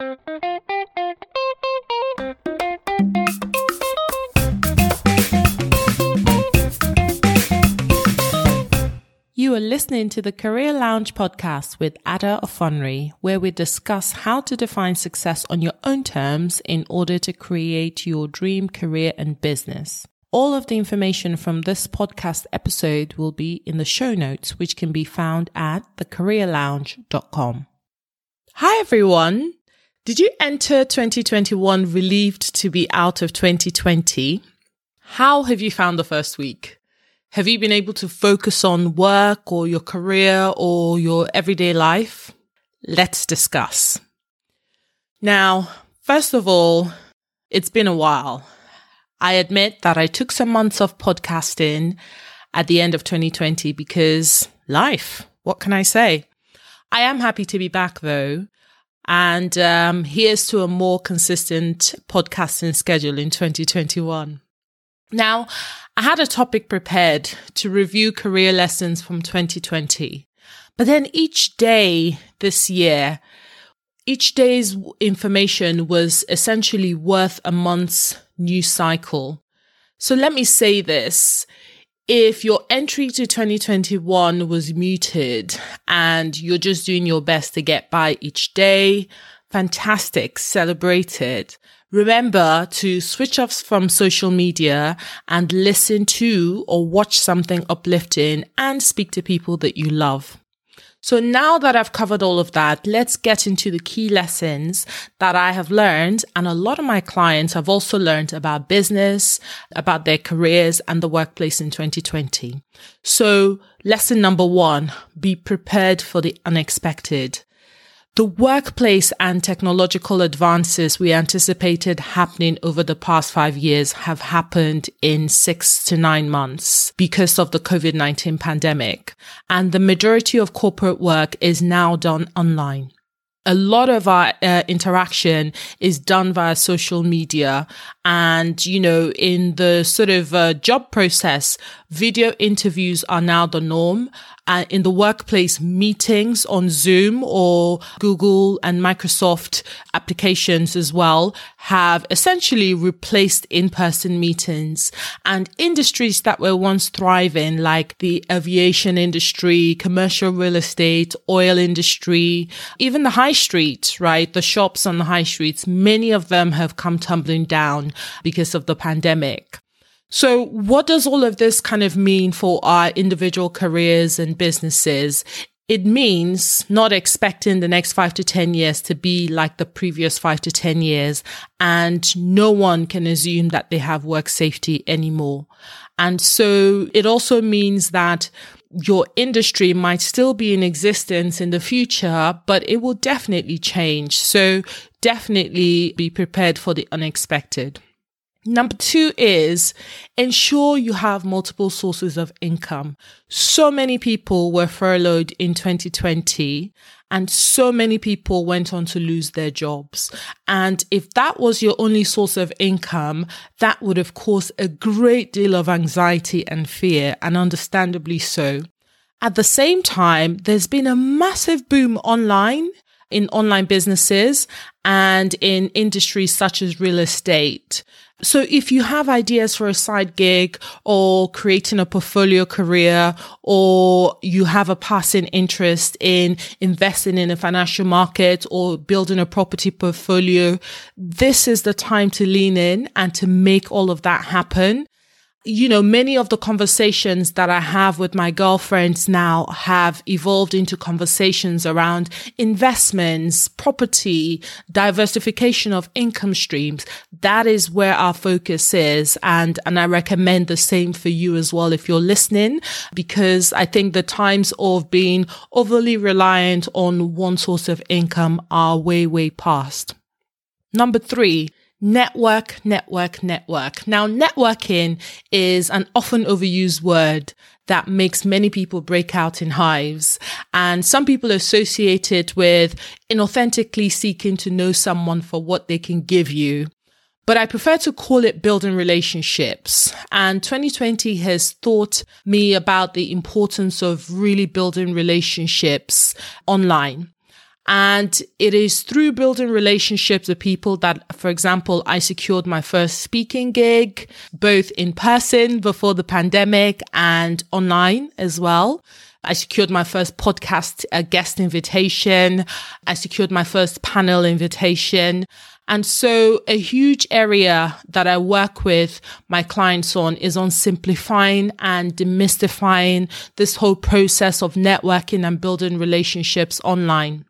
You are listening to the Career Lounge podcast with Ada Ofonri, where we discuss how to define success on your own terms in order to create your dream career and business. All of the information from this podcast episode will be in the show notes, which can be found at thecareerlounge.com. Hi, everyone. Did you enter 2021 relieved to be out of 2020? How have you found the first week? Have you been able to focus on work or your career or your everyday life? Let's discuss. Now, first of all, it's been a while. I admit that I took some months off podcasting at the end of 2020 because life. What can I say? I am happy to be back though. And um, here's to a more consistent podcasting schedule in 2021. Now, I had a topic prepared to review career lessons from 2020. But then each day this year, each day's information was essentially worth a month's news cycle. So let me say this. If your entry to 2021 was muted and you're just doing your best to get by each day, fantastic, celebrate it. Remember to switch off from social media and listen to or watch something uplifting and speak to people that you love. So now that I've covered all of that, let's get into the key lessons that I have learned. And a lot of my clients have also learned about business, about their careers and the workplace in 2020. So lesson number one, be prepared for the unexpected. The workplace and technological advances we anticipated happening over the past five years have happened in six to nine months because of the COVID-19 pandemic. And the majority of corporate work is now done online a lot of our uh, interaction is done via social media. And, you know, in the sort of uh, job process, video interviews are now the norm. Uh, in the workplace, meetings on Zoom or Google and Microsoft applications as well have essentially replaced in-person meetings and industries that were once thriving, like the aviation industry, commercial real estate, oil industry, even the high street, right? The shops on the high streets, many of them have come tumbling down because of the pandemic. So what does all of this kind of mean for our individual careers and businesses? It means not expecting the next five to 10 years to be like the previous five to 10 years. And no one can assume that they have work safety anymore. And so it also means that your industry might still be in existence in the future, but it will definitely change. So definitely be prepared for the unexpected. Number two is ensure you have multiple sources of income. So many people were furloughed in 2020 and so many people went on to lose their jobs. And if that was your only source of income, that would have caused a great deal of anxiety and fear and understandably so. At the same time, there's been a massive boom online in online businesses and in industries such as real estate. So if you have ideas for a side gig or creating a portfolio career or you have a passing interest in investing in a financial market or building a property portfolio, this is the time to lean in and to make all of that happen you know, many of the conversations that I have with my girlfriends now have evolved into conversations around investments, property, diversification of income streams. That is where our focus is. And, and I recommend the same for you as well if you're listening, because I think the times of being overly reliant on one source of income are way, way past. Number three, Network, network, network. Now, networking is an often overused word that makes many people break out in hives. And some people associate it with inauthentically seeking to know someone for what they can give you. But I prefer to call it building relationships. And 2020 has taught me about the importance of really building relationships online. And it is through building relationships with people that, for example, I secured my first speaking gig, both in person before the pandemic and online as well. I secured my first podcast a guest invitation. I secured my first panel invitation. And so a huge area that I work with my clients on is on simplifying and demystifying this whole process of networking and building relationships online.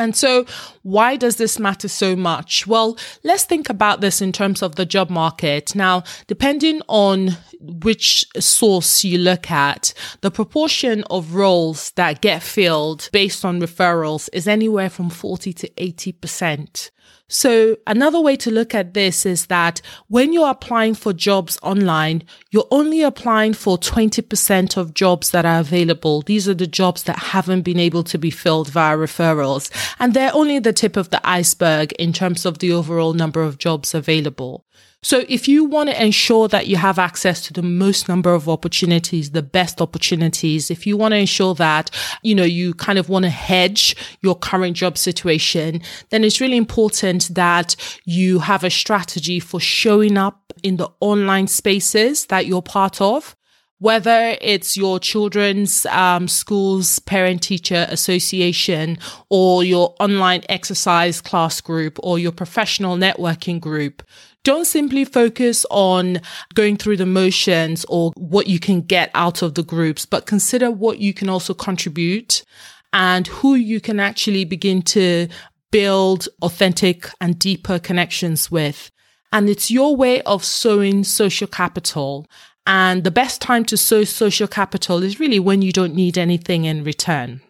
And so why does this matter so much? Well, let's think about this in terms of the job market. Now, depending on which source you look at, the proportion of roles that get filled based on referrals is anywhere from 40 to 80%. So another way to look at this is that when you're applying for jobs online, you're only applying for 20% of jobs that are available. These are the jobs that haven't been able to be filled via referrals. And they're only the tip of the iceberg in terms of the overall number of jobs available. So if you want to ensure that you have access to the most number of opportunities, the best opportunities, if you want to ensure that, you know, you kind of want to hedge your current job situation, then it's really important that you have a strategy for showing up in the online spaces that you're part of whether it's your children's um, school's parent teacher association or your online exercise class group or your professional networking group don't simply focus on going through the motions or what you can get out of the groups, but consider what you can also contribute and who you can actually begin to build authentic and deeper connections with. And it's your way of sowing social capital. And the best time to sow social capital is really when you don't need anything in return.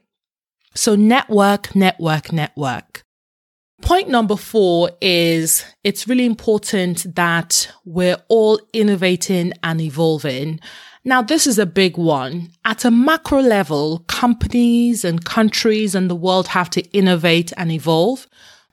So network, network, network. Point number four is it's really important that we're all innovating and evolving. Now, this is a big one. At a macro level, companies and countries and the world have to innovate and evolve.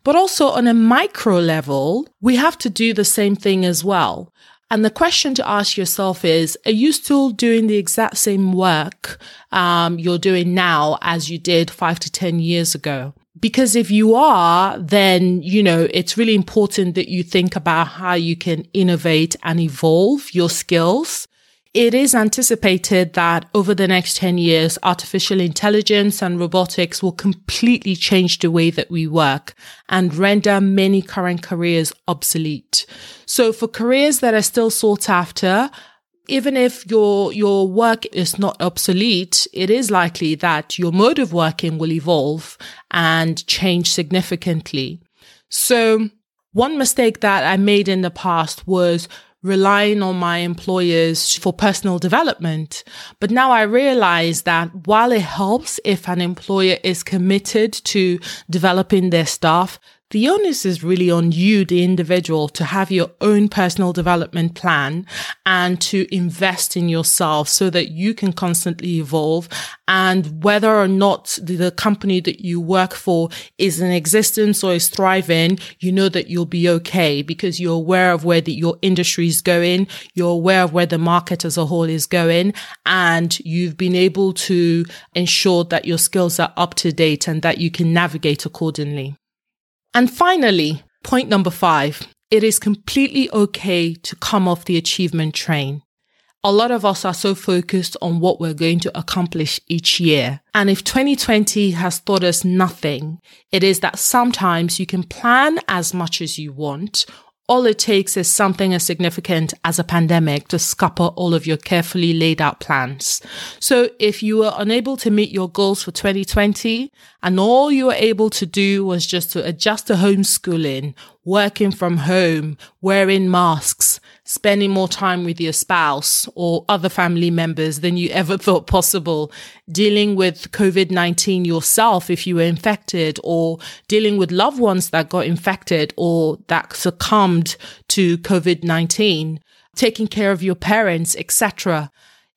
But also on a micro level, we have to do the same thing as well. And the question to ask yourself is, are you still doing the exact same work um, you're doing now as you did five to 10 years ago? Because if you are, then, you know, it's really important that you think about how you can innovate and evolve your skills. It is anticipated that over the next 10 years, artificial intelligence and robotics will completely change the way that we work and render many current careers obsolete. So for careers that are still sought after, even if your your work is not obsolete, it is likely that your mode of working will evolve and change significantly. So one mistake that I made in the past was relying on my employers for personal development. But now I realize that while it helps if an employer is committed to developing their staff, the onus is really on you, the individual, to have your own personal development plan and to invest in yourself so that you can constantly evolve. And whether or not the company that you work for is in existence or is thriving, you know that you'll be okay because you're aware of where the, your industry is going. You're aware of where the market as a whole is going and you've been able to ensure that your skills are up to date and that you can navigate accordingly. And finally, point number five, it is completely okay to come off the achievement train. A lot of us are so focused on what we're going to accomplish each year. And if 2020 has taught us nothing, it is that sometimes you can plan as much as you want all it takes is something as significant as a pandemic to scupper all of your carefully laid out plans. So if you were unable to meet your goals for 2020 and all you were able to do was just to adjust to homeschooling, working from home, wearing masks, spending more time with your spouse or other family members than you ever thought possible, dealing with COVID-19 yourself if you were infected or dealing with loved ones that got infected or that succumbed to COVID-19, taking care of your parents, etc.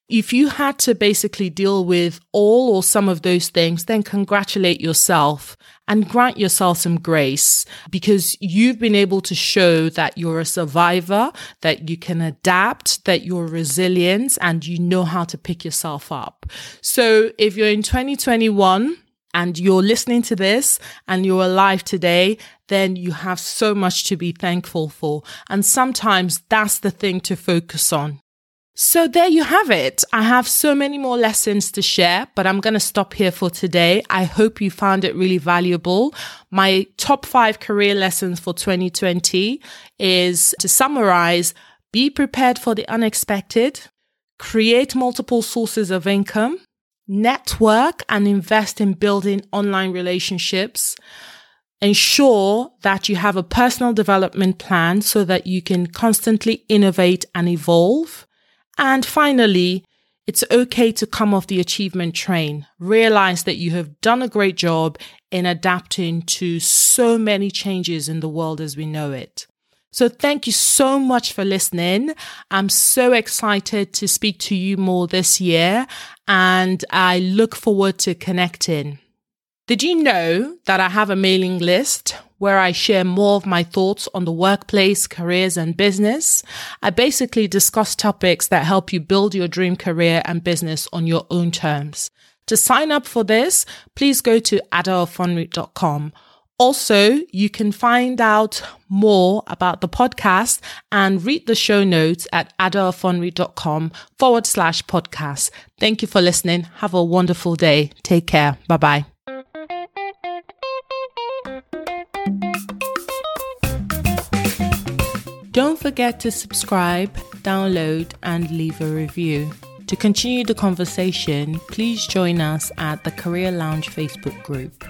If you had to basically deal with all or some of those things, then congratulate yourself and grant yourself some grace because you've been able to show that you're a survivor, that you can adapt, that you're resilient and you know how to pick yourself up. So if you're in 2021, and you're listening to this and you're alive today, then you have so much to be thankful for. And sometimes that's the thing to focus on. So there you have it. I have so many more lessons to share, but I'm going to stop here for today. I hope you found it really valuable. My top five career lessons for 2020 is to summarize, be prepared for the unexpected, create multiple sources of income, network and invest in building online relationships. Ensure that you have a personal development plan so that you can constantly innovate and evolve. And finally, it's okay to come off the achievement train. Realize that you have done a great job in adapting to so many changes in the world as we know it. So thank you so much for listening. I'm so excited to speak to you more this year and I look forward to connecting. Did you know that I have a mailing list where I share more of my thoughts on the workplace, careers, and business. I basically discuss topics that help you build your dream career and business on your own terms. To sign up for this, please go to adaofonri.com. Also, you can find out more about the podcast and read the show notes at adaofonri.com forward slash podcast. Thank you for listening. Have a wonderful day. Take care. Bye bye. Don't forget to subscribe, download, and leave a review. To continue the conversation, please join us at the Career Lounge Facebook group.